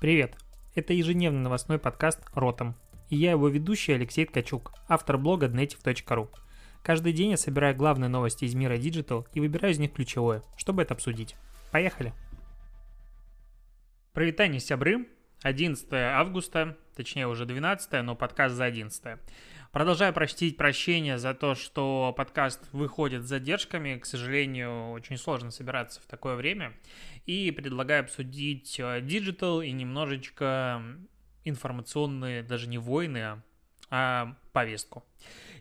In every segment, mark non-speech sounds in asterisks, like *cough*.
Привет! Это ежедневный новостной подкаст «Ротом». И я его ведущий Алексей Ткачук, автор блога dnetiv.ru. Каждый день я собираю главные новости из мира Digital и выбираю из них ключевое, чтобы это обсудить. Поехали! Привитание, сябры! 11 августа, точнее уже 12, но подкаст за 11. Продолжаю просить прощения за то, что подкаст выходит с задержками. К сожалению, очень сложно собираться в такое время. И предлагаю обсудить digital и немножечко информационные, даже не войны, а, а повестку.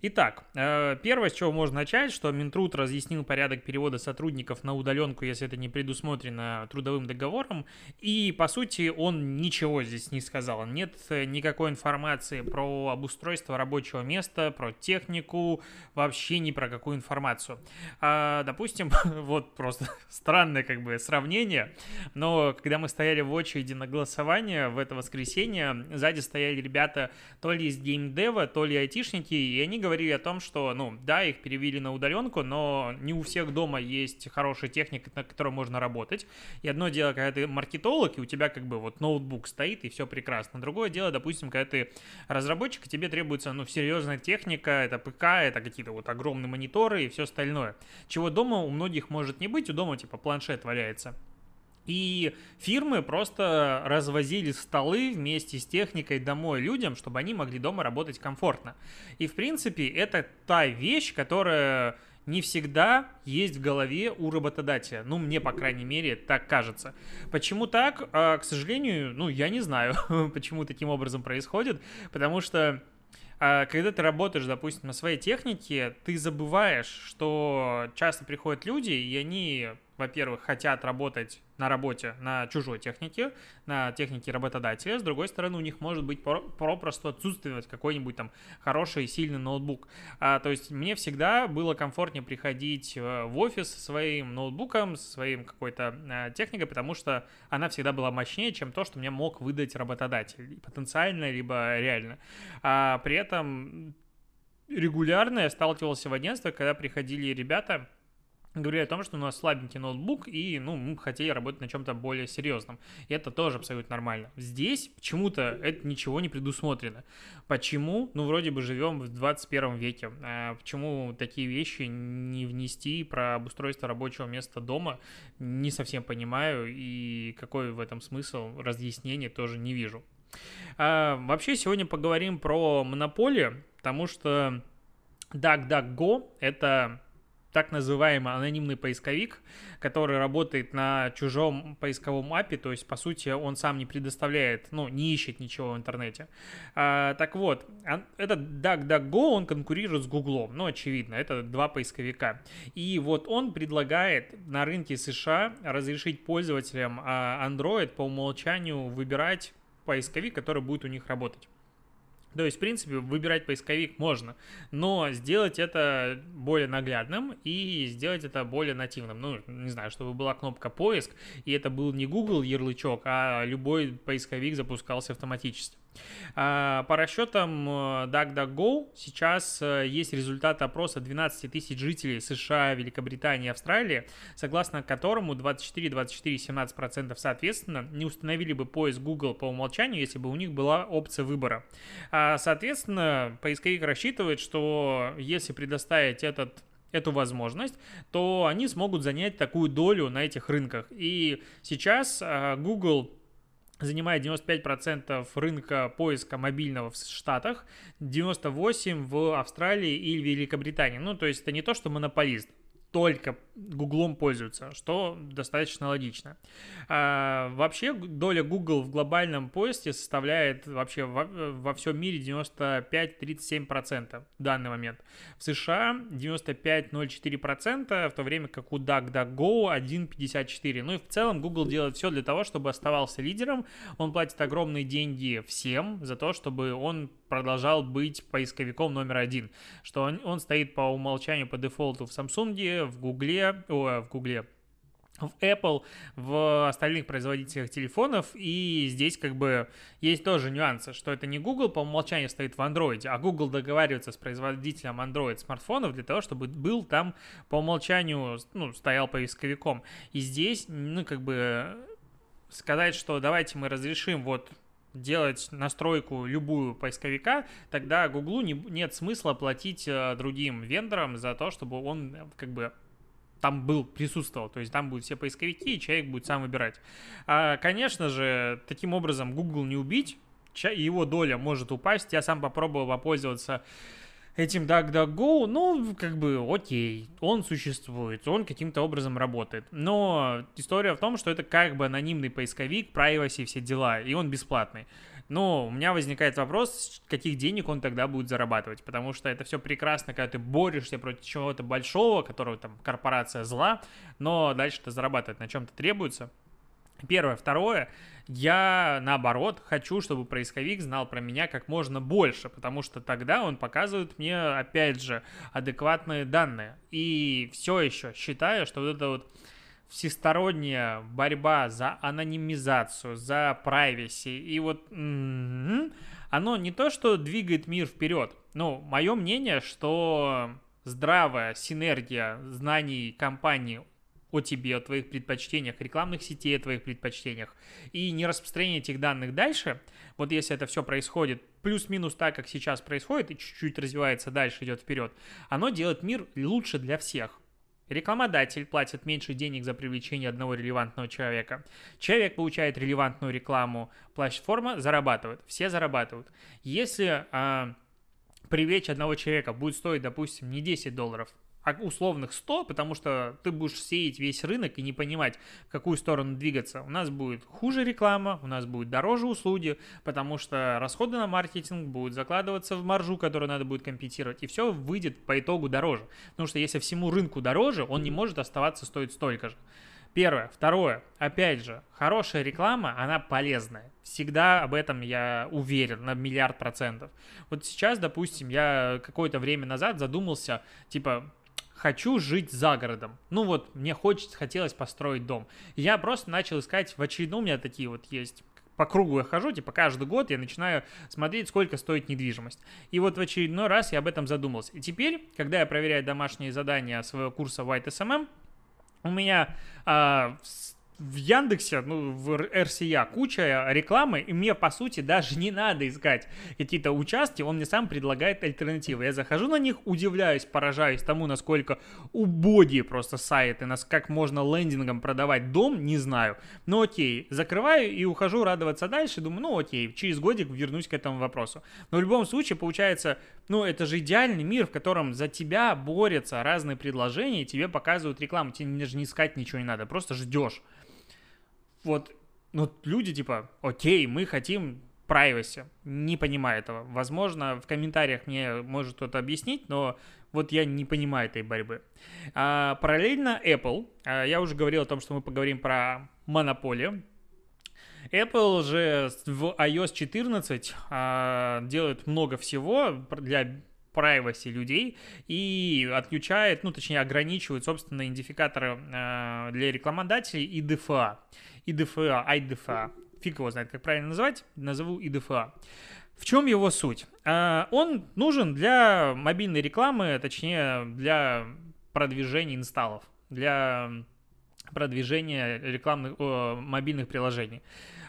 Итак, э, первое, с чего можно начать, что Минтруд разъяснил порядок перевода сотрудников на удаленку, если это не предусмотрено трудовым договором, и, по сути, он ничего здесь не сказал. Нет никакой информации про обустройство рабочего места, про технику, вообще ни про какую информацию. А, допустим, *laughs* вот просто *laughs* странное как бы сравнение, но когда мы стояли в очереди на голосование в это воскресенье, сзади стояли ребята то ли из геймдева, то ли айтишники, и они говорили, о том, что, ну, да, их перевели на удаленку, но не у всех дома есть хорошая техника, на которой можно работать. И одно дело, когда ты маркетолог, и у тебя как бы вот ноутбук стоит, и все прекрасно. Другое дело, допустим, когда ты разработчик, и тебе требуется, ну, серьезная техника, это ПК, это какие-то вот огромные мониторы и все остальное. Чего дома у многих может не быть, у дома типа планшет валяется. И фирмы просто развозили столы вместе с техникой домой людям, чтобы они могли дома работать комфортно. И, в принципе, это та вещь, которая не всегда есть в голове у работодателя. Ну, мне, по крайней мере, так кажется. Почему так? А, к сожалению, ну, я не знаю, *laughs* почему таким образом происходит, потому что а, когда ты работаешь, допустим, на своей технике, ты забываешь, что часто приходят люди, и они во-первых, хотят работать на работе на чужой технике, на технике работодателя, с другой стороны, у них может быть попросту отсутствовать какой-нибудь там хороший, сильный ноутбук. А, то есть мне всегда было комфортнее приходить э, в офис со своим ноутбуком, со своим какой-то а, техникой, потому что она всегда была мощнее, чем то, что мне мог выдать работодатель, потенциально, либо реально. А, при этом регулярно я сталкивался в агентстве, когда приходили ребята, говорили о том, что у нас слабенький ноутбук, и, ну, мы хотели работать на чем-то более серьезном. И это тоже абсолютно нормально. Здесь почему-то это ничего не предусмотрено. Почему? Ну, вроде бы живем в 21 веке. А почему такие вещи не внести про обустройство рабочего места дома, не совсем понимаю, и какой в этом смысл разъяснения тоже не вижу. А, вообще, сегодня поговорим про монополию, потому что DuckDuckGo — это так называемый анонимный поисковик, который работает на чужом поисковом API, то есть, по сути, он сам не предоставляет, ну, не ищет ничего в интернете. А, так вот, этот DuckDuckGo, он конкурирует с Google, ну, очевидно, это два поисковика. И вот он предлагает на рынке США разрешить пользователям а, Android по умолчанию выбирать поисковик, который будет у них работать. То есть, в принципе, выбирать поисковик можно, но сделать это более наглядным и сделать это более нативным. Ну, не знаю, чтобы была кнопка поиск, и это был не Google ярлычок, а любой поисковик запускался автоматически. А, по расчетам э, DuckDuckGo сейчас э, есть результат опроса 12 тысяч жителей США, Великобритании и Австралии, согласно которому 24, 24 и 17% соответственно не установили бы поиск Google по умолчанию, если бы у них была опция выбора. А, соответственно, поисковик рассчитывает, что если предоставить этот эту возможность, то они смогут занять такую долю на этих рынках. И сейчас а, Google занимает 95% рынка поиска мобильного в Штатах, 98% в Австралии и Великобритании. Ну, то есть это не то, что монополист только Гуглом пользуются, что достаточно логично. А, вообще доля Google в глобальном поиске составляет вообще во, во всем мире 95-37% в данный момент. В США 95,04%, в то время как у DuckDuckGo 1,54%. Ну и в целом Google делает все для того, чтобы оставался лидером. Он платит огромные деньги всем за то, чтобы он продолжал быть поисковиком номер один, что он, он стоит по умолчанию по дефолту в Samsung, в О, в Google, в Apple, в остальных производителях телефонов, и здесь как бы есть тоже нюансы, что это не Google по умолчанию стоит в Android, а Google договаривается с производителем Android смартфонов для того, чтобы был там по умолчанию, ну, стоял поисковиком. И здесь, ну, как бы сказать, что давайте мы разрешим вот делать настройку любую поисковика, тогда Гуглу не, нет смысла платить э, другим вендорам за то, чтобы он э, как бы там был, присутствовал. То есть там будут все поисковики, и человек будет сам выбирать. А, конечно же, таким образом Google не убить, его доля может упасть. Я сам попробовал попользоваться этим DuckDuckGo, ну, как бы, окей, он существует, он каким-то образом работает. Но история в том, что это как бы анонимный поисковик, privacy, все дела, и он бесплатный. Но у меня возникает вопрос, каких денег он тогда будет зарабатывать, потому что это все прекрасно, когда ты борешься против чего-то большого, которого там корпорация зла, но дальше-то зарабатывать на чем-то требуется. Первое. Второе, я наоборот хочу, чтобы поисковик знал про меня как можно больше, потому что тогда он показывает мне, опять же, адекватные данные. И все еще считаю, что вот это вот всесторонняя борьба за анонимизацию, за privacy, и вот м-м-м, оно не то, что двигает мир вперед. Ну, мое мнение, что здравая синергия знаний компании о тебе, о твоих предпочтениях, рекламных сетей о твоих предпочтениях, и не распространение этих данных дальше, вот если это все происходит плюс-минус так, как сейчас происходит, и чуть-чуть развивается дальше, идет вперед, оно делает мир лучше для всех. Рекламодатель платит меньше денег за привлечение одного релевантного человека. Человек получает релевантную рекламу, платформа зарабатывает. Все зарабатывают. Если а, привлечь одного человека будет стоить, допустим, не 10 долларов, условных 100, потому что ты будешь сеять весь рынок и не понимать, в какую сторону двигаться. У нас будет хуже реклама, у нас будет дороже услуги, потому что расходы на маркетинг будут закладываться в маржу, которую надо будет компенсировать, и все выйдет по итогу дороже. Потому что если всему рынку дороже, он не может оставаться стоить столько же. Первое. Второе. Опять же, хорошая реклама, она полезная. Всегда об этом я уверен на миллиард процентов. Вот сейчас, допустим, я какое-то время назад задумался, типа, хочу жить за городом. Ну вот, мне хочется, хотелось построить дом. я просто начал искать в очередном, у меня такие вот есть по кругу я хожу, типа каждый год я начинаю смотреть, сколько стоит недвижимость. И вот в очередной раз я об этом задумался. И теперь, когда я проверяю домашние задания своего курса White SMM, у меня а, в Яндексе, ну, в РСЯ куча рекламы, и мне, по сути, даже не надо искать какие-то участки, он мне сам предлагает альтернативы. Я захожу на них, удивляюсь, поражаюсь тому, насколько убогие просто сайты, нас как можно лендингом продавать дом, не знаю. Ну окей, закрываю и ухожу радоваться дальше, думаю, ну окей, через годик вернусь к этому вопросу. Но в любом случае, получается, ну это же идеальный мир, в котором за тебя борются разные предложения, и тебе показывают рекламу, тебе даже не искать ничего не надо, просто ждешь вот, ну, люди типа, окей, мы хотим privacy. Не понимаю этого. Возможно, в комментариях мне может кто-то объяснить, но вот я не понимаю этой борьбы. А, параллельно Apple, а, я уже говорил о том, что мы поговорим про монополию. Apple же в iOS 14 а, делает много всего для privacy людей и отключает, ну, точнее, ограничивает, собственно, идентификаторы э, для рекламодателей и DFA. IDFA, IDFA. Фиг его знает, как правильно называть, назову IDFA. В чем его суть? Э, он нужен для мобильной рекламы, точнее, для продвижения инсталлов, для продвижения рекламных о, мобильных приложений.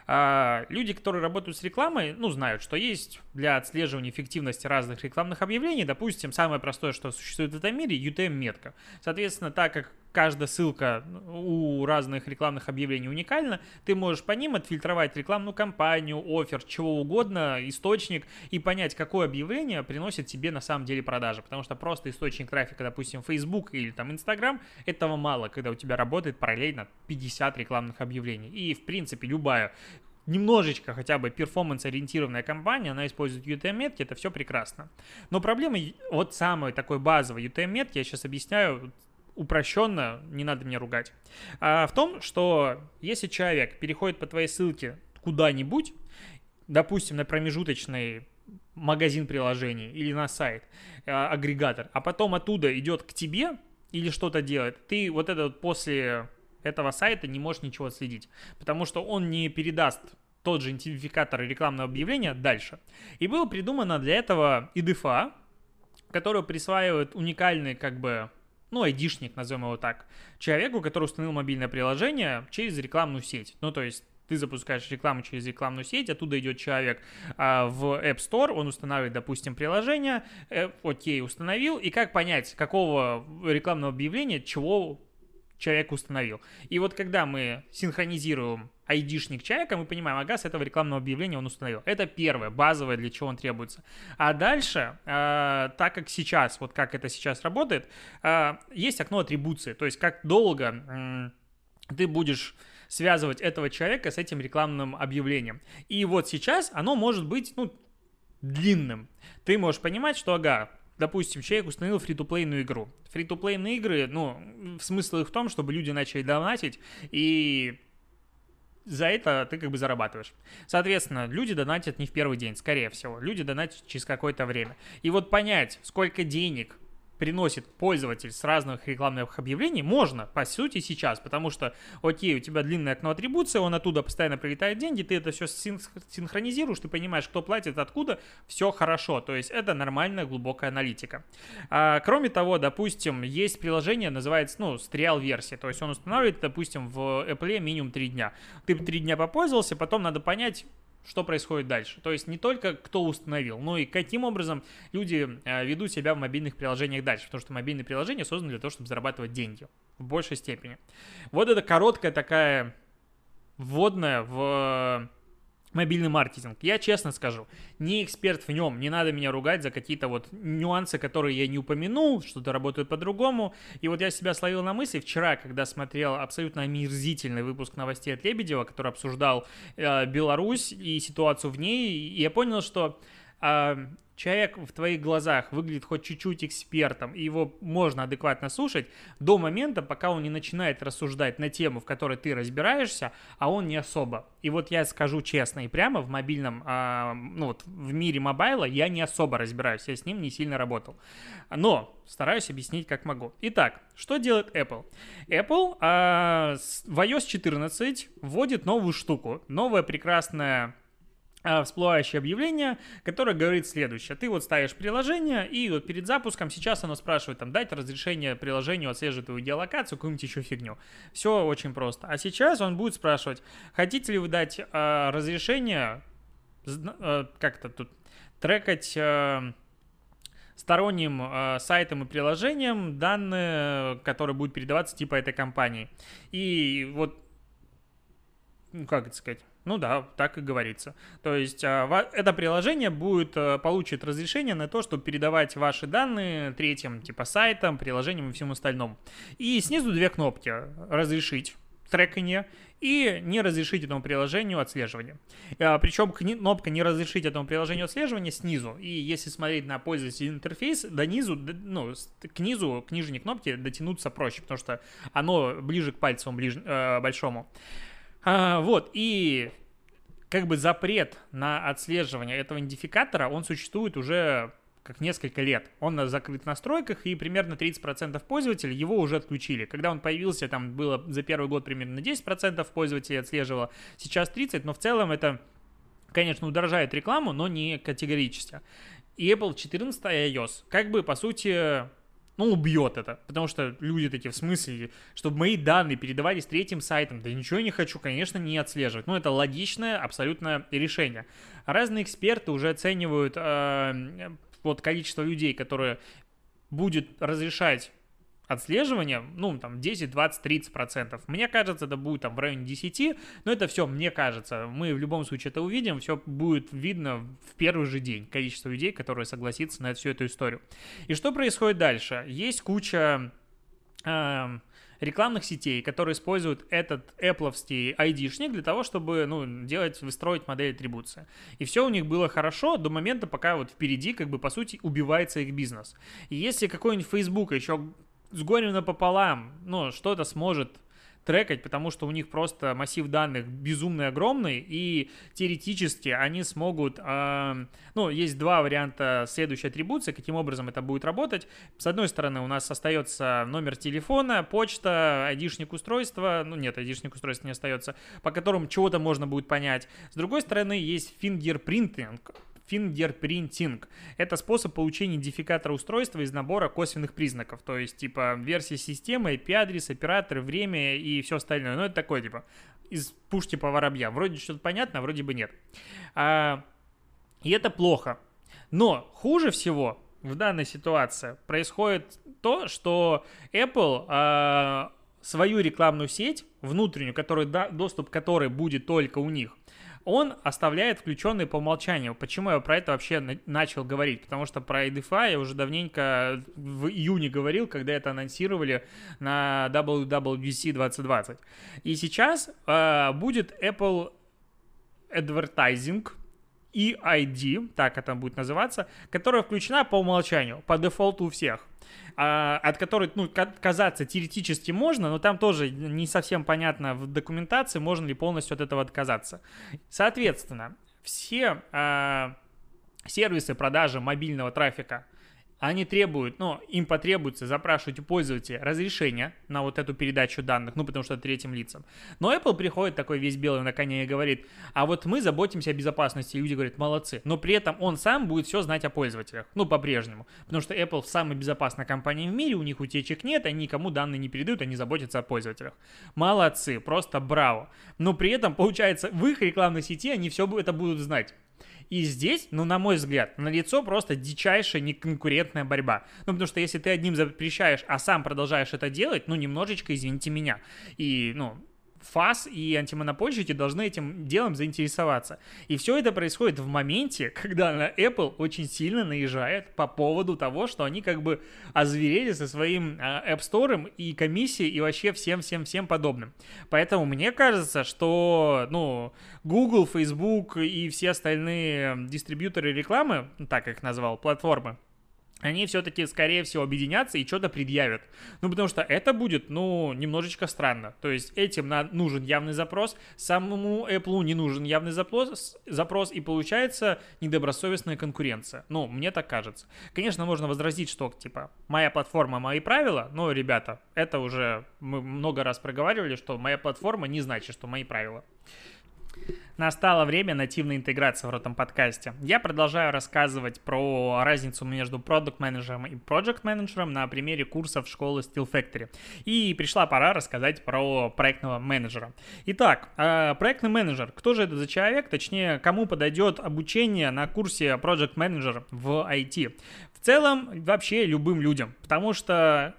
А, люди, которые работают с рекламой, ну, знают, что есть для отслеживания эффективности разных рекламных объявлений, допустим, самое простое, что существует в этом мире, UTM-метка. Соответственно, так как каждая ссылка у разных рекламных объявлений уникальна, ты можешь по ним отфильтровать рекламную кампанию, офер, чего угодно, источник и понять, какое объявление приносит тебе на самом деле продажи. Потому что просто источник трафика, допустим, Facebook или там Instagram, этого мало, когда у тебя работает параллельно 50 рекламных объявлений. И, в принципе, любая немножечко хотя бы перформанс-ориентированная компания, она использует UTM-метки, это все прекрасно. Но проблема, вот самой такой базовой UTM-метки, я сейчас объясняю упрощенно, не надо меня ругать, а в том, что если человек переходит по твоей ссылке куда-нибудь, допустим, на промежуточный магазин приложений или на сайт, а, агрегатор, а потом оттуда идет к тебе или что-то делает, ты вот это вот после этого сайта не можешь ничего следить, потому что он не передаст тот же идентификатор рекламного объявления дальше. И было придумано для этого IDFA, который присваивает уникальный как бы ну, айдишник, назовем его так, человеку, который установил мобильное приложение через рекламную сеть. Ну, то есть ты запускаешь рекламу через рекламную сеть, оттуда идет человек а, в App Store, он устанавливает, допустим, приложение, э, окей, установил, и как понять, какого рекламного объявления, чего человек установил. И вот когда мы синхронизируем айдишник человека, мы понимаем, ага, с этого рекламного объявления он установил. Это первое, базовое, для чего он требуется. А дальше, э, так как сейчас, вот как это сейчас работает, э, есть окно атрибуции, то есть как долго э, ты будешь связывать этого человека с этим рекламным объявлением. И вот сейчас оно может быть, ну, длинным. Ты можешь понимать, что, ага, допустим, человек установил фри-то-плейную игру. Фри-то-плейные игры, ну, смысл их в том, чтобы люди начали донатить, и за это ты как бы зарабатываешь. Соответственно, люди донатят не в первый день, скорее всего. Люди донатят через какое-то время. И вот понять, сколько денег приносит пользователь с разных рекламных объявлений, можно, по сути, сейчас, потому что, окей, у тебя длинное окно атрибуции, он оттуда постоянно прилетает деньги, ты это все синхронизируешь, ты понимаешь, кто платит, откуда, все хорошо, то есть это нормальная глубокая аналитика. А, кроме того, допустим, есть приложение, называется, ну, с триал-версии, то есть он устанавливает, допустим, в Apple минимум 3 дня. Ты 3 дня попользовался, потом надо понять, что происходит дальше. То есть не только кто установил, но и каким образом люди э, ведут себя в мобильных приложениях дальше. Потому что мобильные приложения созданы для того, чтобы зарабатывать деньги в большей степени. Вот это короткая такая вводная в мобильный маркетинг. Я честно скажу, не эксперт в нем, не надо меня ругать за какие-то вот нюансы, которые я не упомянул, что-то работает по-другому. И вот я себя словил на мысли вчера, когда смотрел абсолютно омерзительный выпуск новостей от Лебедева, который обсуждал э, Беларусь и ситуацию в ней, и я понял, что э, человек в твоих глазах выглядит хоть чуть-чуть экспертом, и его можно адекватно слушать до момента, пока он не начинает рассуждать на тему, в которой ты разбираешься, а он не особо. И вот я скажу честно и прямо, в мобильном, а, ну вот в мире мобайла я не особо разбираюсь, я с ним не сильно работал. Но стараюсь объяснить, как могу. Итак, что делает Apple? Apple а, в iOS 14 вводит новую штуку, новая прекрасная а, всплывающее объявление, которое говорит следующее. Ты вот ставишь приложение, и вот перед запуском сейчас оно спрашивает, там, дать разрешение приложению отслеживать твою геолокацию, какую-нибудь еще фигню. Все очень просто. А сейчас он будет спрашивать, хотите ли вы дать э, разрешение, э, как-то тут, трекать... Э, сторонним э, сайтам и приложениям данные, которые будут передаваться типа этой компании. И вот, ну как это сказать, ну да, так и говорится. То есть а, это приложение будет, э, получит разрешение на то, чтобы передавать ваши данные третьим, типа сайтам, приложениям и всему остальному. И снизу две кнопки. Разрешить трекание и не разрешить этому приложению отслеживание. А, Причем кнопка не разрешить этому приложению отслеживание снизу. И если смотреть на пользовательский интерфейс, до низу, ну, к низу, к нижней кнопке дотянуться проще, потому что оно ближе к пальцу ближ, э, большому. А, вот, и как бы запрет на отслеживание этого идентификатора, он существует уже как несколько лет. Он на закрытых настройках, и примерно 30% пользователей его уже отключили. Когда он появился, там было за первый год примерно 10% пользователей отслеживало, сейчас 30%, но в целом это, конечно, удорожает рекламу, но не категорически. И Apple 14 iOS как бы, по сути, ну, убьет это. Потому что люди такие, в смысле, чтобы мои данные передавались третьим сайтам, да ничего не хочу, конечно, не отслеживать. Ну, это логичное абсолютно решение. Разные эксперты уже оценивают э, вот количество людей, которые будет разрешать отслеживания, ну, там, 10, 20, 30 процентов. Мне кажется, это будет там в районе 10, но это все, мне кажется. Мы в любом случае это увидим, все будет видно в первый же день, количество людей, которые согласятся на всю эту историю. И что происходит дальше? Есть куча... Э, рекламных сетей, которые используют этот Apple ID-шник для того, чтобы ну, делать, выстроить модель атрибуции. И все у них было хорошо до момента, пока вот впереди, как бы, по сути, убивается их бизнес. И если какой-нибудь Facebook еще с горем напополам, ну, что-то сможет трекать, потому что у них просто массив данных безумно огромный, и теоретически они смогут... Э, ну, есть два варианта следующей атрибуции, каким образом это будет работать. С одной стороны, у нас остается номер телефона, почта, айдишник устройства, ну нет, айдишник устройства не остается, по которым чего-то можно будет понять. С другой стороны, есть фингерпринтинг, фингерпринтинг. Это способ получения идентификатора устройства из набора косвенных признаков, то есть типа версия системы, IP-адрес, оператор, время и все остальное. Ну это такое типа из пушки по воробьям. Вроде что-то понятно, а вроде бы нет. А, и это плохо. Но хуже всего в данной ситуации происходит то, что Apple а, свою рекламную сеть, внутреннюю, который, доступ к которой будет только у них, он оставляет включенный по умолчанию. Почему я про это вообще начал говорить? Потому что про EDFI я уже давненько в июне говорил, когда это анонсировали на WWDC 2020. И сейчас э, будет Apple Advertising, EID, так это будет называться, которая включена по умолчанию, по дефолту у всех. А, от которой, ну, отказаться теоретически можно, но там тоже не совсем понятно в документации, можно ли полностью от этого отказаться. Соответственно, все а, сервисы продажи мобильного трафика они требуют, ну, им потребуется запрашивать у пользователя разрешение на вот эту передачу данных, ну, потому что третьим лицам. Но Apple приходит такой весь белый на коне и говорит, а вот мы заботимся о безопасности, и люди говорят, молодцы. Но при этом он сам будет все знать о пользователях, ну, по-прежнему. Потому что Apple самая безопасная компания в мире, у них утечек нет, они никому данные не передают, они заботятся о пользователях. Молодцы, просто браво. Но при этом, получается, в их рекламной сети они все это будут знать. И здесь, ну, на мой взгляд, на лицо просто дичайшая неконкурентная борьба. Ну, потому что если ты одним запрещаешь, а сам продолжаешь это делать, ну, немножечко, извините меня. И, ну, ФАС и антимонопольщики должны этим делом заинтересоваться. И все это происходит в моменте, когда на Apple очень сильно наезжает по поводу того, что они как бы озверели со своим а, App Store и комиссией и вообще всем-всем-всем подобным. Поэтому мне кажется, что, ну, Google, Facebook и все остальные дистрибьюторы рекламы, так их назвал, платформы, они все-таки, скорее всего, объединятся и что-то предъявят. Ну, потому что это будет, ну, немножечко странно. То есть этим на, нужен явный запрос, самому Apple не нужен явный запрос, запрос, и получается недобросовестная конкуренция. Ну, мне так кажется. Конечно, можно возразить, что, типа, моя платформа, мои правила, но, ребята, это уже мы много раз проговаривали, что моя платформа не значит, что мои правила. Настало время нативной интеграции в этом подкасте. Я продолжаю рассказывать про разницу между продукт менеджером и project менеджером на примере курсов школы Steel Factory. И пришла пора рассказать про проектного менеджера. Итак, э, проектный менеджер. Кто же это за человек? Точнее, кому подойдет обучение на курсе project менеджер в IT? В целом, вообще любым людям. Потому что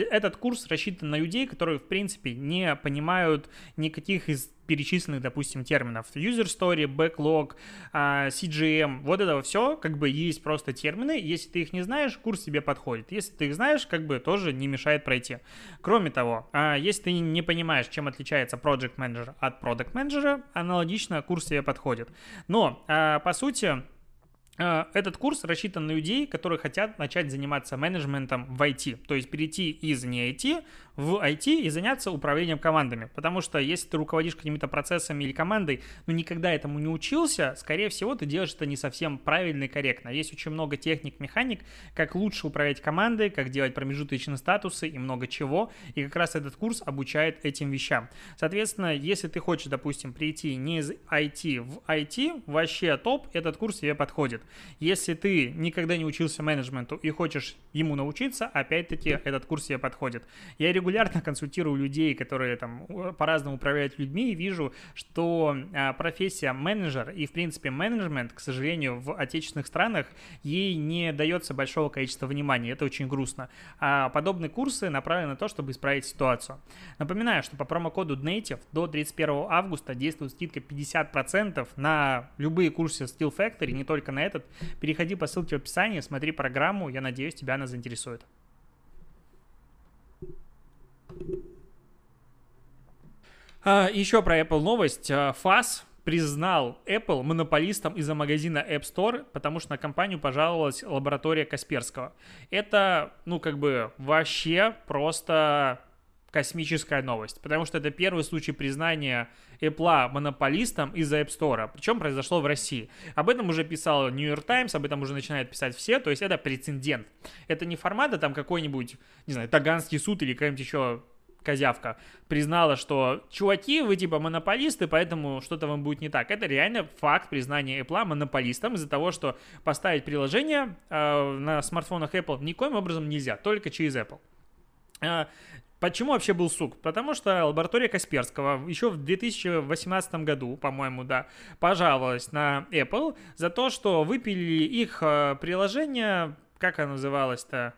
этот курс рассчитан на людей, которые, в принципе, не понимают никаких из перечисленных, допустим, терминов. User story, backlog, а, CGM, вот это все, как бы есть просто термины. Если ты их не знаешь, курс тебе подходит. Если ты их знаешь, как бы тоже не мешает пройти. Кроме того, а, если ты не понимаешь, чем отличается Project Manager от Product Manager, аналогично курс тебе подходит. Но, а, по сути, этот курс рассчитан на людей, которые хотят начать заниматься менеджментом в IT, то есть перейти из не IT в IT и заняться управлением командами. Потому что если ты руководишь какими-то процессами или командой, но никогда этому не учился, скорее всего, ты делаешь это не совсем правильно и корректно. Есть очень много техник, механик, как лучше управлять командой, как делать промежуточные статусы и много чего. И как раз этот курс обучает этим вещам. Соответственно, если ты хочешь, допустим, прийти не из IT в IT, вообще топ, этот курс тебе подходит. Если ты никогда не учился менеджменту и хочешь ему научиться, опять-таки этот курс тебе подходит. Я регулярно консультирую людей, которые там по-разному управляют людьми, и вижу, что а, профессия менеджер и, в принципе, менеджмент, к сожалению, в отечественных странах ей не дается большого количества внимания. Это очень грустно. А подобные курсы направлены на то, чтобы исправить ситуацию. Напоминаю, что по промокоду Native до 31 августа действует скидка 50% на любые курсы Steel Factory, не только на этот. Переходи по ссылке в описании, смотри программу, я надеюсь, тебя она заинтересует. А, еще про Apple новость. А, признал Apple монополистом из-за магазина App Store, потому что на компанию пожаловалась лаборатория Касперского. Это, ну, как бы вообще просто космическая новость, потому что это первый случай признания Apple монополистом из-за App Store, причем произошло в России. Об этом уже писал New York Times, об этом уже начинают писать все, то есть это прецедент. Это не формата там какой-нибудь, не знаю, Таганский суд или какой-нибудь еще козявка, признала, что чуваки, вы типа монополисты, поэтому что-то вам будет не так. Это реально факт признания Apple монополистом из-за того, что поставить приложение э, на смартфонах Apple никоим образом нельзя, только через Apple. Э, Почему вообще был сук? Потому что лаборатория Касперского еще в 2018 году, по-моему, да, пожаловалась на Apple за то, что выпилили их э, приложение, как оно называлось-то?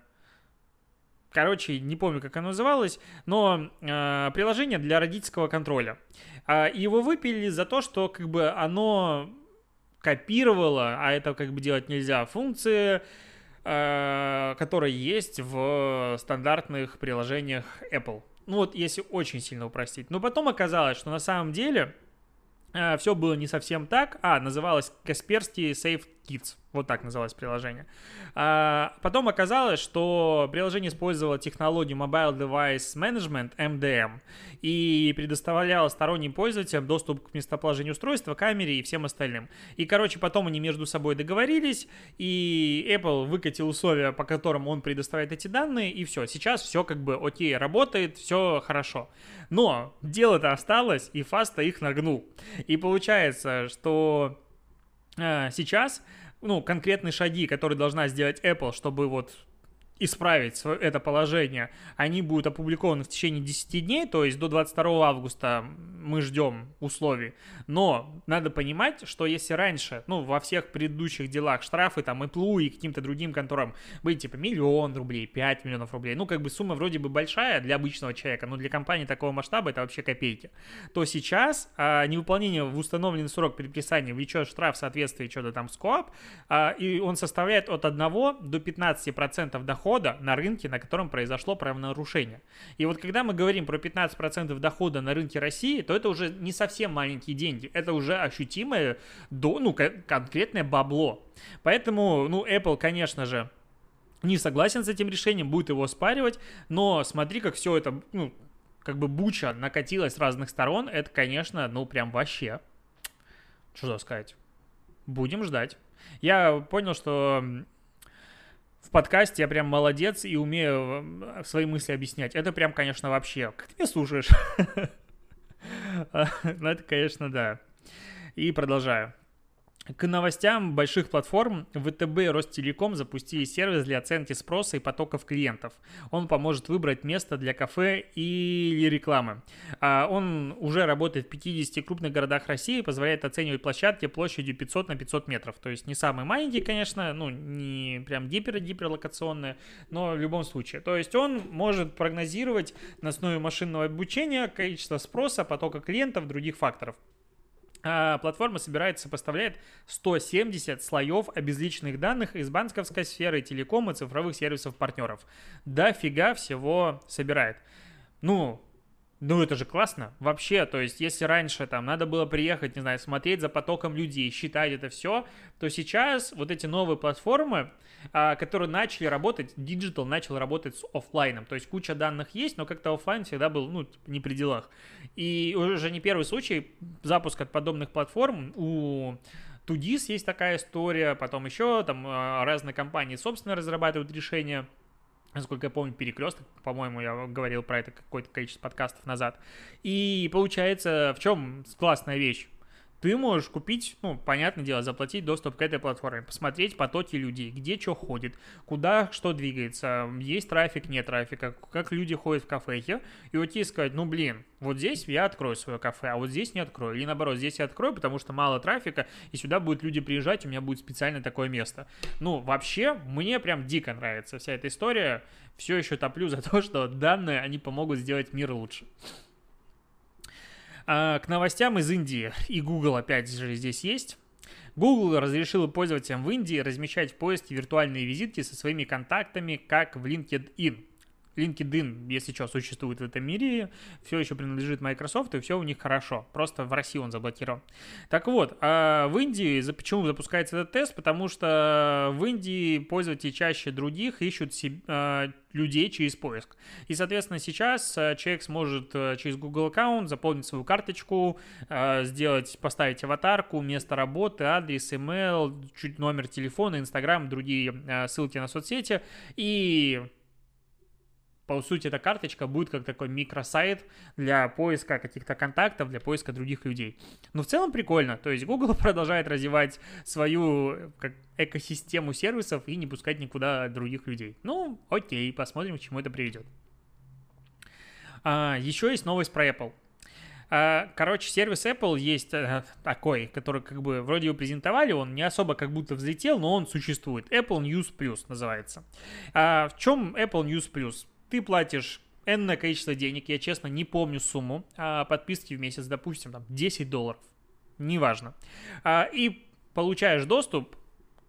Короче, не помню, как оно называлось, но э, приложение для родительского контроля. Э, его выпилили за то, что как бы оно копировало, а это как бы делать нельзя, функции, которые есть в стандартных приложениях Apple. Ну вот, если очень сильно упростить. Но потом оказалось, что на самом деле э, все было не совсем так. А, называлось Касперский Safe Kids. Вот так называлось приложение. А, потом оказалось, что приложение использовало технологию Mobile Device Management, MDM, и предоставляло сторонним пользователям доступ к местоположению устройства, камере и всем остальным. И, короче, потом они между собой договорились, и Apple выкатил условия, по которым он предоставляет эти данные, и все. Сейчас все как бы окей, работает, все хорошо. Но дело-то осталось, и Фаста их нагнул. И получается, что сейчас ну, конкретные шаги, которые должна сделать Apple, чтобы вот исправить это положение, они будут опубликованы в течение 10 дней, то есть до 22 августа мы ждем условий. Но надо понимать, что если раньше, ну, во всех предыдущих делах штрафы там и ПЛУ и каким-то другим конторам были типа миллион рублей, 5 миллионов рублей, ну, как бы сумма вроде бы большая для обычного человека, но для компании такого масштаба это вообще копейки, то сейчас а, невыполнение в установленный срок предписания влечет штраф в соответствии что-то там с КОАП, а, и он составляет от 1 до 15% дохода дохода на рынке, на котором произошло правонарушение. И вот когда мы говорим про 15% дохода на рынке России, то это уже не совсем маленькие деньги, это уже ощутимое, ну, конкретное бабло. Поэтому, ну, Apple, конечно же, не согласен с этим решением, будет его спаривать, но смотри, как все это, ну, как бы буча накатилась с разных сторон, это, конечно, ну, прям вообще, что сказать, будем ждать. Я понял, что подкасте я прям молодец и умею э, свои мысли объяснять. Это прям, конечно, вообще. Как ты меня слушаешь? *laughs* Ну, это, конечно, да. И продолжаю. К новостям больших платформ ВТБ и Ростелеком запустили сервис для оценки спроса и потоков клиентов. Он поможет выбрать место для кафе или рекламы. А он уже работает в 50 крупных городах России и позволяет оценивать площадки площадью 500 на 500 метров. То есть не самые маленькие, конечно, ну не прям гипер-гиперлокационные, но в любом случае. То есть он может прогнозировать на основе машинного обучения количество спроса, потока клиентов, других факторов. А, платформа собирает, сопоставляет 170 слоев обезличенных данных из банковской сферы, телекома, цифровых сервисов партнеров. Дофига всего собирает. Ну, ну, это же классно. Вообще, то есть, если раньше там надо было приехать, не знаю, смотреть за потоком людей, считать это все, то сейчас вот эти новые платформы, а, которые начали работать, Digital начал работать с офлайном. То есть, куча данных есть, но как-то офлайн всегда был, ну, не при делах. И уже не первый случай запуска подобных платформ у Тудис есть такая история, потом еще там а, разные компании собственно разрабатывают решения Насколько я помню, перекресток, по-моему, я говорил про это какое-то количество подкастов назад. И получается, в чем классная вещь? Ты можешь купить, ну, понятное дело, заплатить доступ к этой платформе, посмотреть потоки людей, где что ходит, куда что двигается, есть трафик, нет трафика, как люди ходят в кафехе, и вот тебе сказать, ну, блин, вот здесь я открою свое кафе, а вот здесь не открою, или наоборот, здесь я открою, потому что мало трафика, и сюда будут люди приезжать, у меня будет специально такое место. Ну, вообще, мне прям дико нравится вся эта история, все еще топлю за то, что данные, они помогут сделать мир лучше. А, к новостям из Индии. И Google опять же здесь есть. Google разрешил пользователям в Индии размещать в поиске виртуальные визитки со своими контактами, как в LinkedIn. LinkedIn, если что, существует в этом мире, все еще принадлежит Microsoft, и все у них хорошо. Просто в России он заблокирован. Так вот, а в Индии, почему запускается этот тест? Потому что в Индии пользователи чаще других ищут себе, а, людей через поиск. И, соответственно, сейчас а, человек сможет а, через Google аккаунт заполнить свою карточку, сделать, поставить аватарку, место работы, адрес, email, чуть номер телефона, Инстаграм, другие ссылки на соцсети и по сути, эта карточка будет как такой микросайт для поиска каких-то контактов, для поиска других людей. Но в целом прикольно. То есть Google *laughs* продолжает развивать свою как, экосистему сервисов и не пускать никуда других людей. Ну, окей, посмотрим, к чему это приведет. А, еще есть новость про Apple. А, короче, сервис Apple есть э, такой, который как бы вроде его презентовали, он не особо как будто взлетел, но он существует. Apple News Plus называется. А, в чем Apple News Plus? Ты платишь энное количество денег, я честно не помню сумму, а подписки в месяц, допустим, там 10 долларов, неважно, а, и получаешь доступ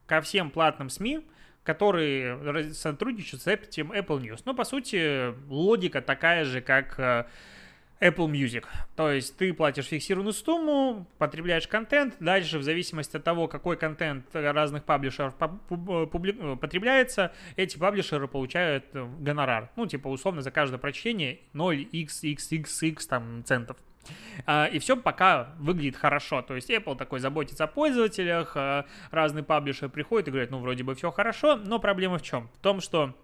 ко всем платным СМИ, которые сотрудничают с этим Apple News. Ну, по сути, логика такая же, как э, Apple Music. То есть ты платишь фиксированную сумму, потребляешь контент, дальше в зависимости от того, какой контент разных паблишеров публи... потребляется, эти паблишеры получают э, гонорар. Ну, типа, условно, за каждое прочтение 0xxxx там центов. А, и все пока выглядит хорошо. То есть Apple такой заботится о пользователях, разные паблишеры приходят и говорят, ну, вроде бы все хорошо, но проблема в чем? В том, что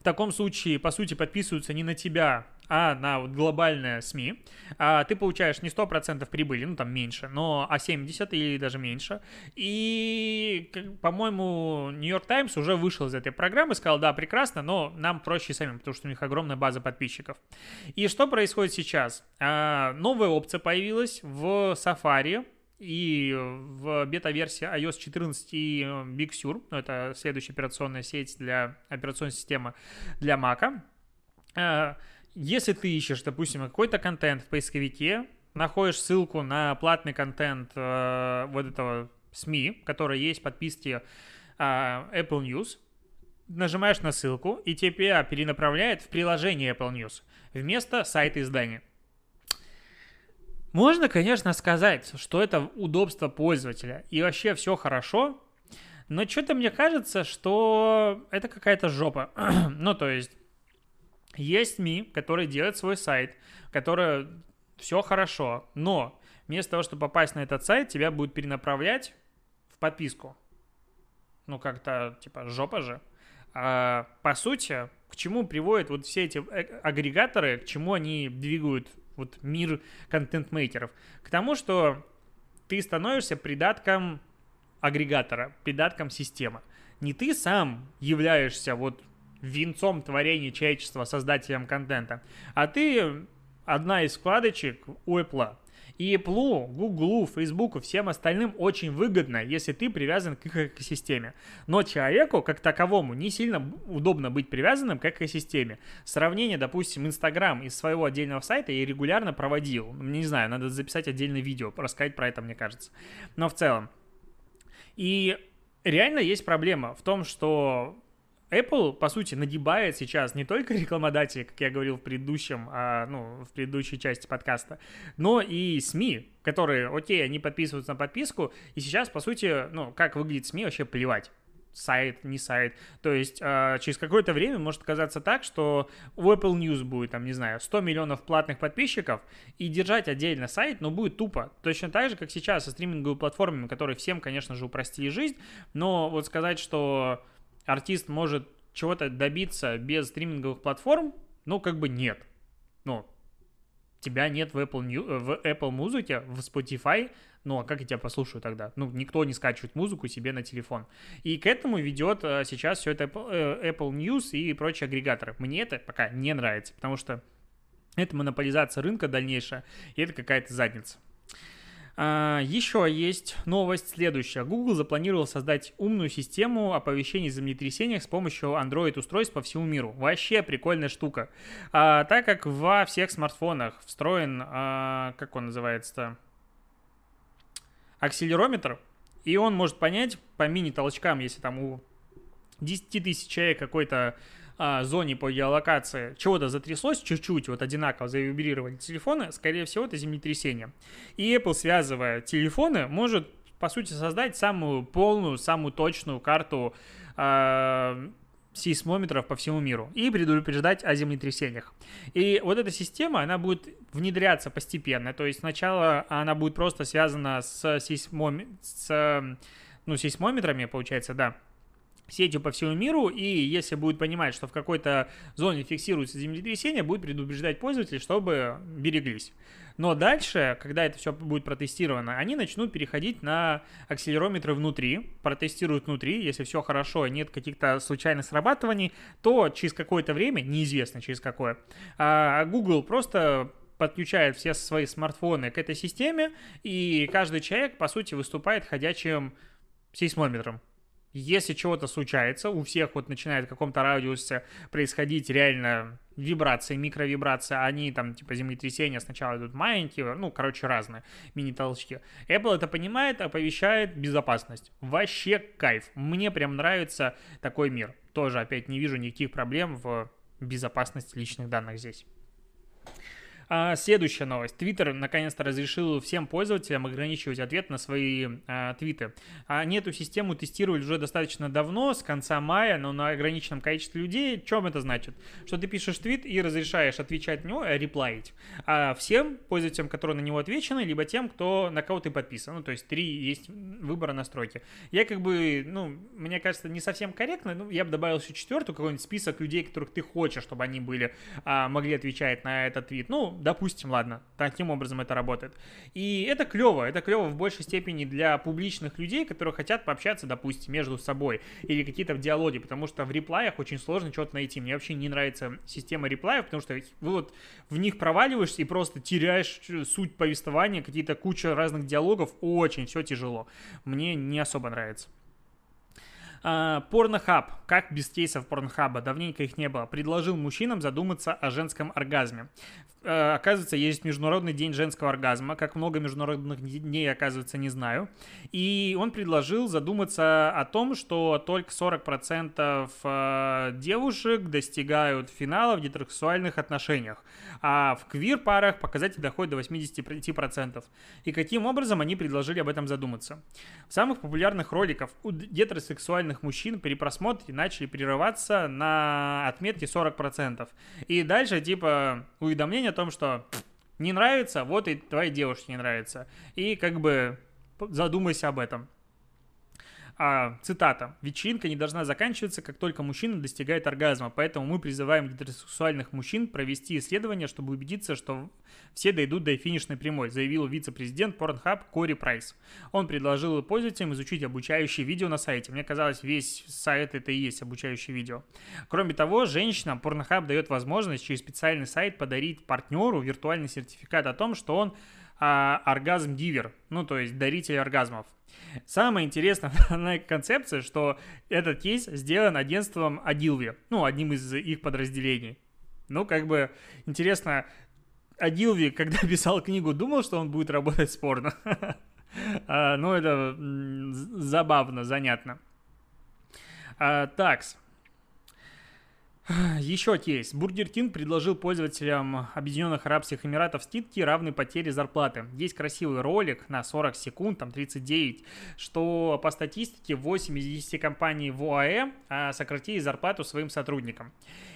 в таком случае, по сути, подписываются не на тебя, а на вот глобальное СМИ, а ты получаешь не 100% прибыли, ну там меньше, но а 70 или даже меньше. И, по-моему, Нью-Йорк Таймс уже вышел из этой программы, сказал, да, прекрасно, но нам проще самим, потому что у них огромная база подписчиков. И что происходит сейчас? А, новая опция появилась в Safari, и в бета-версии iOS 14 и Big Sur, ну, это следующая операционная сеть для операционной системы для Mac, а, если ты ищешь, допустим, какой-то контент в поисковике, находишь ссылку на платный контент э, вот этого СМИ, который есть в подписке э, Apple News, нажимаешь на ссылку, и тебя перенаправляет в приложение Apple News вместо сайта издания. Можно, конечно, сказать, что это удобство пользователя, и вообще все хорошо, но что-то мне кажется, что это какая-то жопа. *clears throat* ну, то есть, есть СМИ, которые делают свой сайт, которые все хорошо, но вместо того, чтобы попасть на этот сайт, тебя будет перенаправлять в подписку. Ну, как-то, типа, жопа же. А, по сути, к чему приводят вот все эти э, агрегаторы, к чему они двигают вот мир контент-мейкеров? К тому, что ты становишься придатком агрегатора, придатком системы. Не ты сам являешься вот венцом творения человечества, создателем контента, а ты одна из вкладочек у Apple. И Apple, Google, Facebook, всем остальным очень выгодно, если ты привязан к их экосистеме. Но человеку, как таковому, не сильно удобно быть привязанным к экосистеме. Сравнение, допустим, Instagram из своего отдельного сайта я регулярно проводил. Не знаю, надо записать отдельное видео, рассказать про это, мне кажется. Но в целом. И реально есть проблема в том, что Apple, по сути, нагибает сейчас не только *laughs* рекламодателей, как я говорил в предыдущем, а, ну, в предыдущей части подкаста, но и СМИ, которые, окей, они подписываются на подписку, и сейчас, по сути, ну, как выглядит СМИ, вообще плевать сайт, не сайт. То есть э, через какое-то время может казаться так, что у Apple News будет, там, не знаю, 100 миллионов платных подписчиков, и держать отдельно сайт, но будет тупо. Точно так же, как сейчас со стриминговыми платформами, которые всем, конечно же, упростили жизнь, но вот сказать, что артист может чего-то добиться без стриминговых платформ, ну, как бы нет. Ну, тебя нет в Apple, New, э, в Apple музыке, в Spotify, ну, а как я тебя послушаю тогда? Ну, никто не скачивает музыку себе на телефон. И к этому ведет э, сейчас все это э, Apple News и прочие агрегаторы. Мне это пока не нравится, потому что это монополизация рынка дальнейшая, и это какая-то задница. А, еще есть новость следующая. Google запланировал создать умную систему оповещений о землетрясениях с помощью Android-устройств по всему миру. Вообще прикольная штука. А, так как во всех смартфонах встроен, а, как он называется-то, акселерометр, и он может понять по мини-толчкам, если там у 10 тысяч человек какой-то а, зоне по геолокации чего-то затряслось чуть-чуть, вот одинаково завибрировали телефоны, скорее всего, это землетрясение. И Apple, связывая телефоны, может, по сути, создать самую полную, самую точную карту э, сейсмометров по всему миру и предупреждать о землетрясениях. И вот эта система, она будет внедряться постепенно. То есть сначала она будет просто связана с, сейсмом... с ну, сейсмометрами, получается, да, сетью по всему миру, и если будет понимать, что в какой-то зоне фиксируется землетрясение, будет предупреждать пользователей, чтобы береглись. Но дальше, когда это все будет протестировано, они начнут переходить на акселерометры внутри, протестируют внутри, если все хорошо, нет каких-то случайных срабатываний, то через какое-то время, неизвестно через какое, а Google просто подключает все свои смартфоны к этой системе, и каждый человек, по сути, выступает ходячим сейсмометром. Если чего-то случается, у всех вот начинает в каком-то радиусе происходить реально вибрации, микровибрации, они там типа землетрясения сначала идут маленькие, ну, короче, разные мини-толчки. Apple это понимает, оповещает безопасность. Вообще кайф. Мне прям нравится такой мир. Тоже опять не вижу никаких проблем в безопасности личных данных здесь. А, следующая новость. Твиттер наконец-то разрешил всем пользователям ограничивать ответ на свои а, твиты. Они эту систему тестировали уже достаточно давно, с конца мая, но на ограниченном количестве людей. Чем это значит? Что ты пишешь твит и разрешаешь отвечать на него, э, реплаить. А всем пользователям, которые на него отвечены, либо тем, кто на кого ты подписан. Ну, то есть три есть выбора настройки. Я как бы, ну, мне кажется, не совсем корректно. Ну, я бы добавил еще четвертую, какой-нибудь список людей, которых ты хочешь, чтобы они были, а, могли отвечать на этот твит. Ну, допустим, ладно, таким образом это работает. И это клево, это клево в большей степени для публичных людей, которые хотят пообщаться, допустим, между собой или какие-то в диалоге, потому что в реплаях очень сложно что-то найти. Мне вообще не нравится система реплаев, потому что вот в них проваливаешься и просто теряешь суть повествования, какие-то куча разных диалогов, очень все тяжело. Мне не особо нравится. Порнохаб, как без кейсов Порнхаба, давненько их не было, предложил мужчинам задуматься о женском оргазме. Э, оказывается, есть Международный день женского оргазма. Как много международных дней, оказывается, не знаю. И он предложил задуматься о том, что только 40% э, девушек достигают финала в гетеросексуальных отношениях, а в квир-парах показатель доходит до 85%. И каким образом они предложили об этом задуматься? В самых популярных роликах у гетеросексуальных мужчин при просмотре начали прерываться на отметке 40%. И дальше, типа, уведомления о том, что не нравится, вот и твоей девушке не нравится. И как бы задумайся об этом. А, цитата. «Вечеринка не должна заканчиваться, как только мужчина достигает оргазма, поэтому мы призываем гетеросексуальных мужчин провести исследование, чтобы убедиться, что все дойдут до финишной прямой», заявил вице-президент Pornhub Кори Прайс. Он предложил пользователям изучить обучающие видео на сайте. Мне казалось, весь сайт это и есть обучающее видео. Кроме того, женщинам Pornhub дает возможность через специальный сайт подарить партнеру виртуальный сертификат о том, что он а, оргазм-дивер, ну то есть даритель оргазмов. Самое интересное *laughs* на концепция, что этот кейс сделан агентством Адилви, ну, одним из их подразделений. Ну, как бы интересно, Адилви, когда *laughs* писал книгу, думал, что он будет работать с порно. *laughs* а, ну, это забавно, занятно. А, такс. Еще кейс. Бургер Кинг предложил пользователям Объединенных Арабских Эмиратов скидки, равной потере зарплаты. Есть красивый ролик на 40 секунд, там 39, что по статистике 8 из 10 компаний в ОАЭ а, сократили зарплату своим сотрудникам.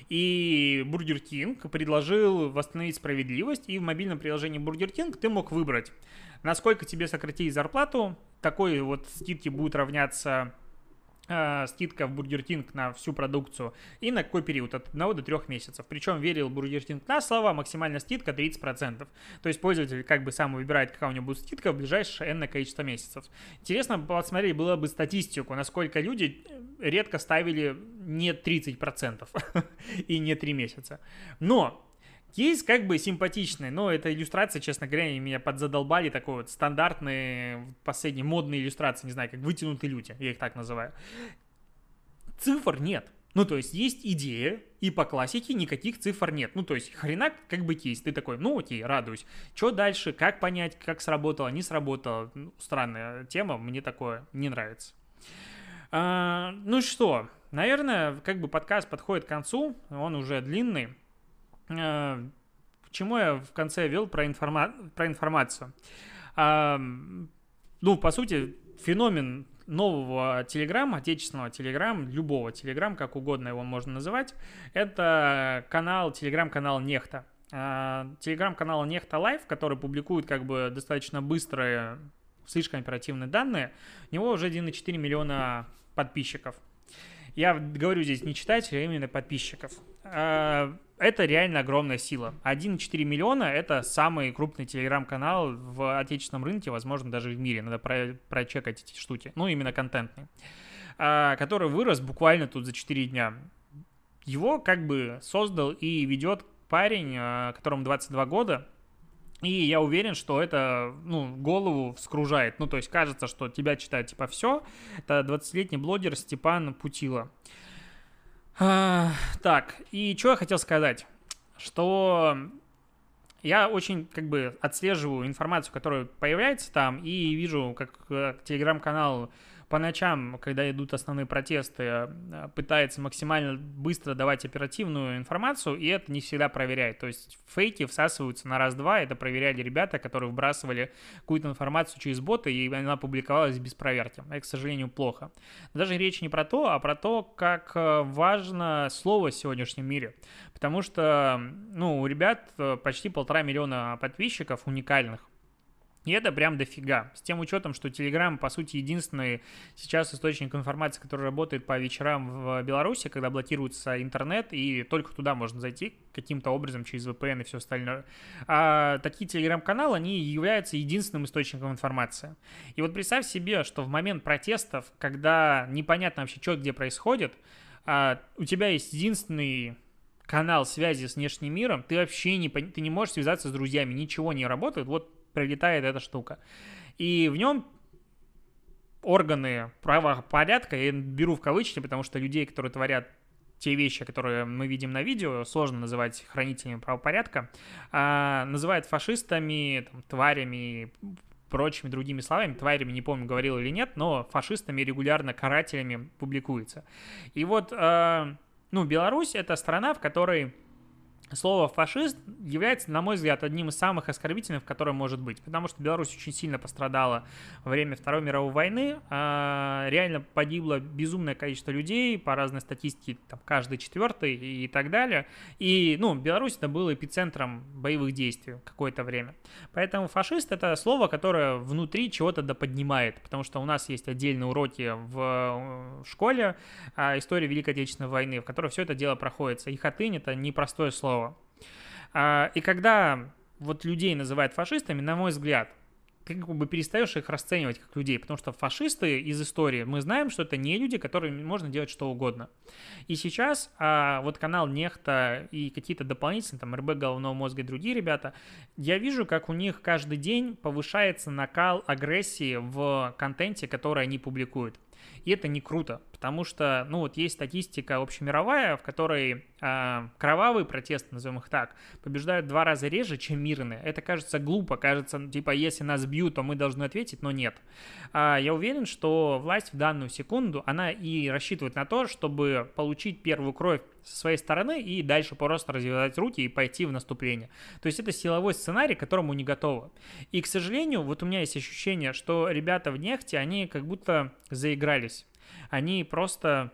И Бургер Кинг предложил восстановить справедливость, и в мобильном приложении Бургер Кинг ты мог выбрать, насколько тебе сократили зарплату. Такой вот скидки будет равняться скидка в Бургер Кинг на всю продукцию и на какой период? От 1 до 3 месяцев. Причем верил Бургер Кинг на слово, максимальная скидка 30%. То есть пользователь как бы сам выбирает, какая у него будет скидка в ближайшее энное количество месяцев. Интересно посмотреть было бы статистику, насколько люди редко ставили не 30% *laughs* и не 3 месяца. Но Кейс как бы симпатичный, но эта иллюстрация, честно говоря, меня подзадолбали. Такой вот стандартный, последний модные иллюстрации, не знаю, как вытянутые люди, я их так называю. Цифр нет. Ну, то есть есть идея, и по классике никаких цифр нет. Ну, то есть хрена как бы кейс. Ты такой, ну окей, радуюсь. Что дальше, как понять, как сработало, не сработало. Ну, странная тема, мне такое не нравится. А, ну что, наверное, как бы подкаст подходит к концу, он уже длинный. Э, к чему я в конце вел про, информа... про информацию? А, ну, по сути, феномен нового Телеграма, отечественного Телеграм, любого Телеграм, как угодно его можно называть, это канал, Телеграм-канал Нехта. Телеграм-канал Нехта Live, который публикует как бы достаточно быстрые, слишком оперативные данные, у него уже 1,4 миллиона подписчиков. Я говорю здесь не читателей, а именно подписчиков. А, это реально огромная сила. 1,4 миллиона — это самый крупный телеграм-канал в отечественном рынке, возможно, даже в мире. Надо про прочекать эти штуки. Ну, именно контентный. А, который вырос буквально тут за 4 дня. Его как бы создал и ведет парень, а, которому 22 года, и я уверен, что это, ну, голову вскружает. Ну, то есть кажется, что тебя читают типа все. Это 20-летний блогер Степан Путила. А, так, и что я хотел сказать? Что я очень, как бы, отслеживаю информацию, которая появляется там, и вижу, как э, телеграм-канал по ночам, когда идут основные протесты, э, пытается максимально быстро давать оперативную информацию, и это не всегда проверяет. То есть фейки всасываются на раз-два, это проверяли ребята, которые вбрасывали какую-то информацию через боты, и она публиковалась без проверки. Это, к сожалению, плохо. Но даже речь не про то, а про то, как э, важно слово в сегодняшнем мире. Потому что, ну, у ребят э, почти полтора миллиона подписчиков уникальных. И это прям дофига. С тем учетом, что Telegram, по сути, единственный сейчас источник информации, который работает по вечерам в Беларуси, когда блокируется интернет, и только туда можно зайти каким-то образом через VPN и все остальное. А такие Telegram-каналы, они являются единственным источником информации. И вот представь себе, что в момент протестов, когда непонятно вообще, что где происходит, а у тебя есть единственный канал связи с внешним миром, ты вообще не, ты не можешь связаться с друзьями, ничего не работает, вот прилетает эта штука. И в нем органы правопорядка, я беру в кавычки, потому что людей, которые творят те вещи, которые мы видим на видео, сложно называть хранителями правопорядка, а, называют фашистами, там, тварями, прочими другими словами, тварями, не помню, говорил или нет, но фашистами регулярно, карателями публикуется. И вот, а, ну, Беларусь — это страна, в которой Слово «фашист» является, на мой взгляд, одним из самых оскорбительных, которое может быть, потому что Беларусь очень сильно пострадала во время Второй мировой войны, а, реально погибло безумное количество людей, по разной статистике, там, каждый четвертый и так далее, и, ну, Беларусь это было эпицентром боевых действий какое-то время, поэтому «фашист» — это слово, которое внутри чего-то доподнимает, потому что у нас есть отдельные уроки в школе а, истории Великой Отечественной войны, в которой все это дело проходится, и хатынь — это непростое слово, и когда вот людей называют фашистами, на мой взгляд, ты как бы перестаешь их расценивать как людей, потому что фашисты из истории, мы знаем, что это не люди, которым можно делать что угодно. И сейчас а, вот канал Нехта и какие-то дополнительные, там, РБ головного мозга и другие ребята, я вижу, как у них каждый день повышается накал агрессии в контенте, который они публикуют. И это не круто, потому что, ну вот есть статистика общемировая, в которой э, кровавые протесты, назовем их так, побеждают два раза реже, чем мирные. Это кажется глупо, кажется, типа, если нас бьют, то мы должны ответить, но нет. А, я уверен, что власть в данную секунду, она и рассчитывает на то, чтобы получить первую кровь со своей стороны и дальше просто развивать руки и пойти в наступление. То есть это силовой сценарий, к которому не готовы. И, к сожалению, вот у меня есть ощущение, что ребята в нефти, они как будто заигрались. Они просто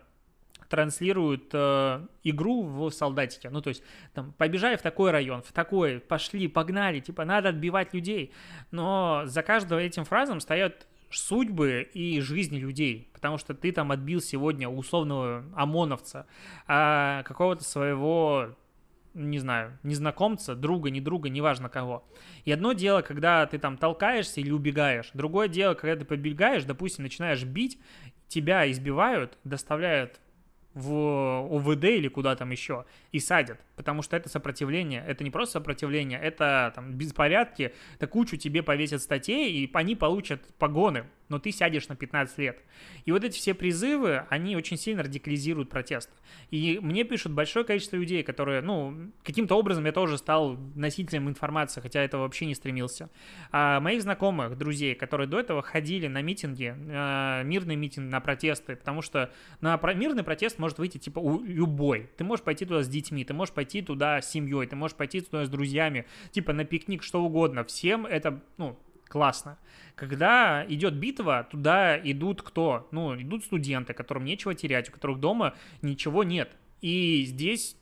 транслируют э, игру в солдатике. Ну, то есть, там, побежали в такой район, в такой, пошли, погнали, типа, надо отбивать людей. Но за каждым этим фразом стоят судьбы и жизни людей, потому что ты там отбил сегодня условного ОМОНовца, а какого-то своего не знаю, незнакомца, друга, не друга, неважно кого. И одно дело, когда ты там толкаешься или убегаешь. Другое дело, когда ты побегаешь, допустим, начинаешь бить, тебя избивают, доставляют в ОВД или куда там еще и садят, потому что это сопротивление, это не просто сопротивление, это там беспорядки, это кучу тебе повесят статей, и они получат погоны, но ты сядешь на 15 лет. И вот эти все призывы, они очень сильно радикализируют протест. И мне пишут большое количество людей, которые, ну, каким-то образом я тоже стал носителем информации, хотя этого вообще не стремился. А моих знакомых, друзей, которые до этого ходили на митинги, э, мирный митинг, на протесты, потому что на мирный протест может выйти, типа, любой. Ты можешь пойти туда с детьми, ты можешь пойти туда с семьей, ты можешь пойти туда с друзьями, типа, на пикник, что угодно. Всем это, ну, классно. Когда идет битва, туда идут кто? Ну, идут студенты, которым нечего терять, у которых дома ничего нет. И здесь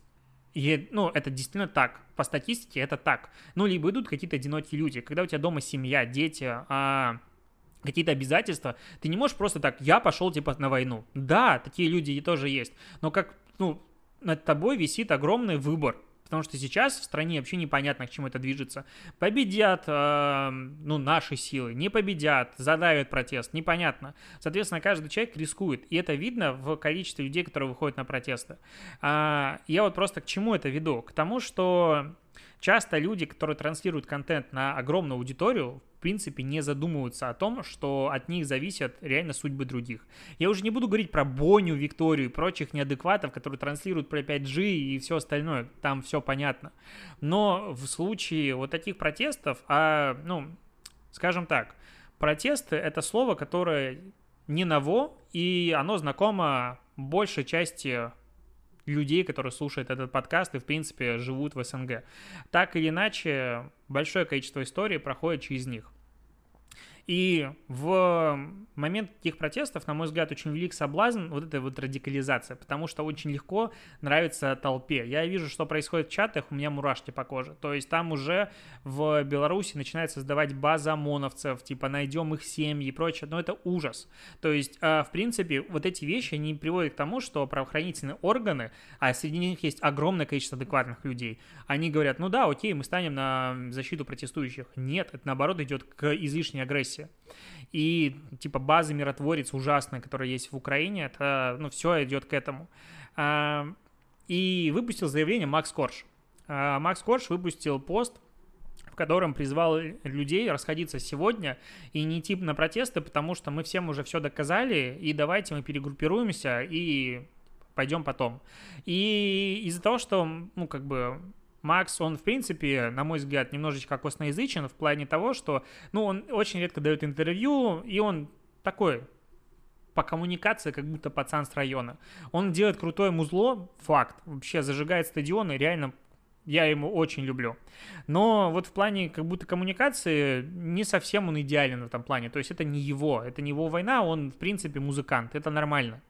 и, ну, это действительно так. По статистике это так. Ну, либо идут какие-то одинокие люди. Когда у тебя дома семья, дети, а какие-то обязательства. Ты не можешь просто так, я пошел типа на войну. Да, такие люди тоже есть. Но как, ну, над тобой висит огромный выбор. Потому что сейчас в стране вообще непонятно, к чему это движется. Победят, э, ну, наши силы, не победят, задавят протест, непонятно. Соответственно, каждый человек рискует. И это видно в количестве людей, которые выходят на протесты. А, я вот просто к чему это веду? К тому, что часто люди, которые транслируют контент на огромную аудиторию, в принципе, не задумываются о том, что от них зависят реально судьбы других. Я уже не буду говорить про Боню, Викторию и прочих неадекватов, которые транслируют про 5G и все остальное, там все понятно. Но в случае вот таких протестов, а, ну, скажем так, протесты — это слово, которое не ново, и оно знакомо большей части людей, которые слушают этот подкаст и, в принципе, живут в СНГ. Так или иначе, большое количество историй проходит через них. И в момент таких протестов, на мой взгляд, очень велик соблазн вот эта вот радикализация, потому что очень легко нравится толпе. Я вижу, что происходит в чатах, у меня мурашки по коже. То есть там уже в Беларуси начинает создавать база ОМОНовцев, типа найдем их семьи и прочее, но это ужас. То есть, а, в принципе, вот эти вещи, они приводят к тому, что правоохранительные органы, а среди них есть огромное количество адекватных людей, они говорят, ну да, окей, мы станем на защиту протестующих. Нет, это наоборот идет к излишней агрессии Беларуси. И типа база миротворец ужасная, которая есть в Украине, это, ну, все идет к этому. А, и выпустил заявление Макс Корж. А, Макс Корж выпустил пост, в котором призвал людей расходиться сегодня и не идти на протесты, потому что мы всем уже все доказали, и давайте мы перегруппируемся и пойдем потом. И из-за того, что, ну, как бы Макс, он, в принципе, на мой взгляд, немножечко косноязычен в плане того, что, ну, он очень редко дает интервью, и он такой по коммуникации, как будто пацан с района. Он делает крутое музло, факт. Вообще зажигает стадионы, реально я ему очень люблю. Но вот в плане как будто коммуникации не совсем он идеален в этом плане. То есть это не его, это не его война, он в принципе музыкант, это нормально.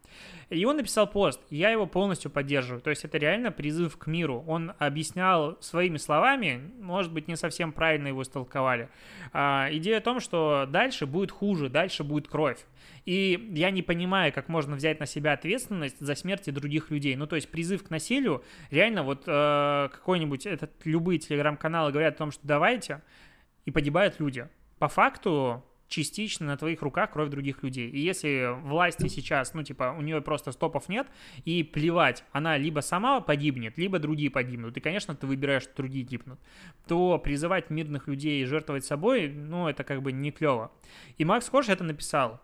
И он написал пост, я его полностью поддерживаю. То есть это реально призыв к миру. Он объяснял своими словами, может быть, не совсем правильно его истолковали. А, идея о том, что дальше будет хуже, дальше будет кровь. И я не понимаю, как можно взять на себя ответственность за смерти других людей. Ну, то есть призыв к насилию, реально вот э, какой-нибудь, этот, любые телеграм-каналы говорят о том, что давайте, и погибают люди. По факту частично на твоих руках кровь других людей. И если власти сейчас, ну, типа, у нее просто стопов нет, и плевать, она либо сама погибнет, либо другие погибнут, и, конечно, ты выбираешь, что другие гибнут, то призывать мирных людей жертвовать собой, ну, это как бы не клево. И Макс Корж это написал.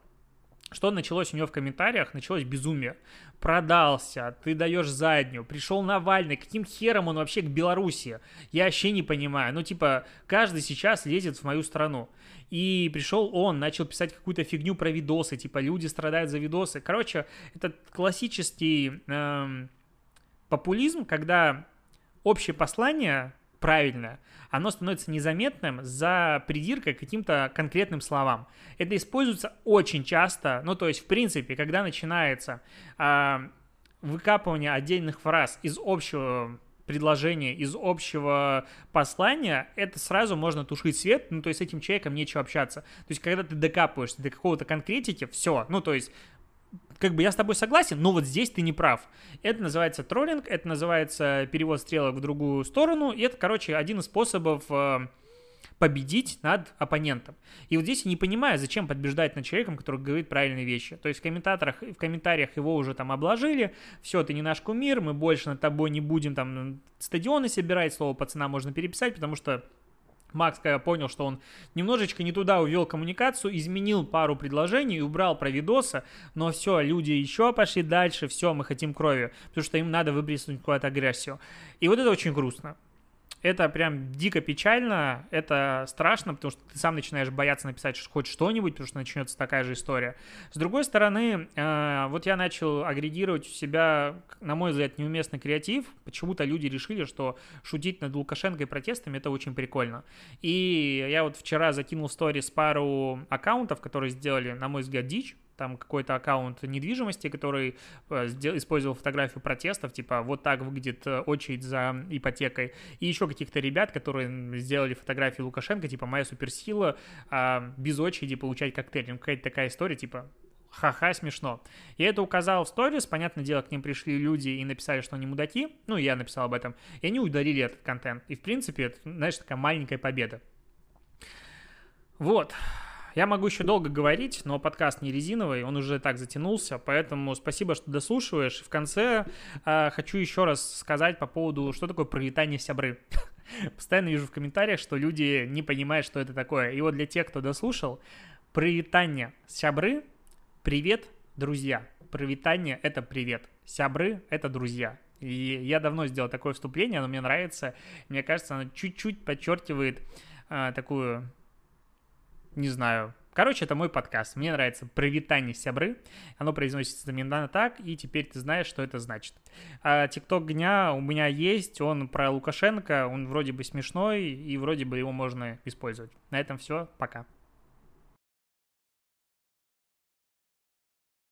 Что началось у него в комментариях? Началось безумие. Продался, ты даешь заднюю, пришел Навальный, каким хером он вообще к Беларуси? Я вообще не понимаю. Ну, типа, каждый сейчас лезет в мою страну. И пришел он, начал писать какую-то фигню про видосы, типа, люди страдают за видосы. Короче, это классический эм, популизм, когда общее послание правильное, оно становится незаметным за придиркой к каким-то конкретным словам. Это используется очень часто, ну то есть в принципе, когда начинается э, выкапывание отдельных фраз из общего предложения, из общего послания, это сразу можно тушить свет, ну, то есть с этим человеком нечего общаться. То есть, когда ты докапываешься до какого-то конкретики, все, ну, то есть как бы я с тобой согласен, но вот здесь ты не прав. Это называется троллинг, это называется перевод стрелок в другую сторону, и это, короче, один из способов э, победить над оппонентом. И вот здесь я не понимаю, зачем подбеждать над человеком, который говорит правильные вещи. То есть в комментаторах, в комментариях его уже там обложили, все, ты не наш кумир, мы больше над тобой не будем там стадионы собирать, слово пацана можно переписать, потому что Макс, когда понял, что он немножечко не туда увел коммуникацию, изменил пару предложений, убрал про видоса, но все, люди еще пошли дальше, все, мы хотим крови, потому что им надо выбросить какую-то агрессию. И вот это очень грустно. Это прям дико печально, это страшно, потому что ты сам начинаешь бояться написать хоть что-нибудь, потому что начнется такая же история. С другой стороны, э, вот я начал агрегировать у себя, на мой взгляд, неуместный креатив. Почему-то люди решили, что шутить над Лукашенко и протестами это очень прикольно. И я вот вчера закинул в сторис пару аккаунтов, которые сделали, на мой взгляд, дичь там какой-то аккаунт недвижимости, который э, использовал фотографию протестов, типа вот так выглядит э, очередь за ипотекой, и еще каких-то ребят, которые сделали фотографии Лукашенко, типа моя суперсила, а, без очереди получать коктейль. Ну, какая-то такая история, типа ха-ха, смешно. Я это указал в сторис, понятное дело, к ним пришли люди и написали, что они мудаки, ну, я написал об этом, и они удалили этот контент. И, в принципе, это, знаешь, такая маленькая победа. Вот. Я могу еще долго говорить, но подкаст не резиновый, он уже так затянулся, поэтому спасибо, что дослушиваешь. В конце э, хочу еще раз сказать по поводу, что такое пролетание сябры. *laughs* Постоянно вижу в комментариях, что люди не понимают, что это такое. И вот для тех, кто дослушал, пролетание сябры Привет, друзья. Привитание — это привет. Сябры — это друзья. И я давно сделал такое вступление, оно мне нравится. Мне кажется, оно чуть-чуть подчеркивает а, такую, не знаю, Короче, это мой подкаст. Мне нравится «Привитание сябры». Оно произносится именно так, и теперь ты знаешь, что это значит. А ТикТок дня у меня есть, он про Лукашенко, он вроде бы смешной, и вроде бы его можно использовать. На этом все, пока.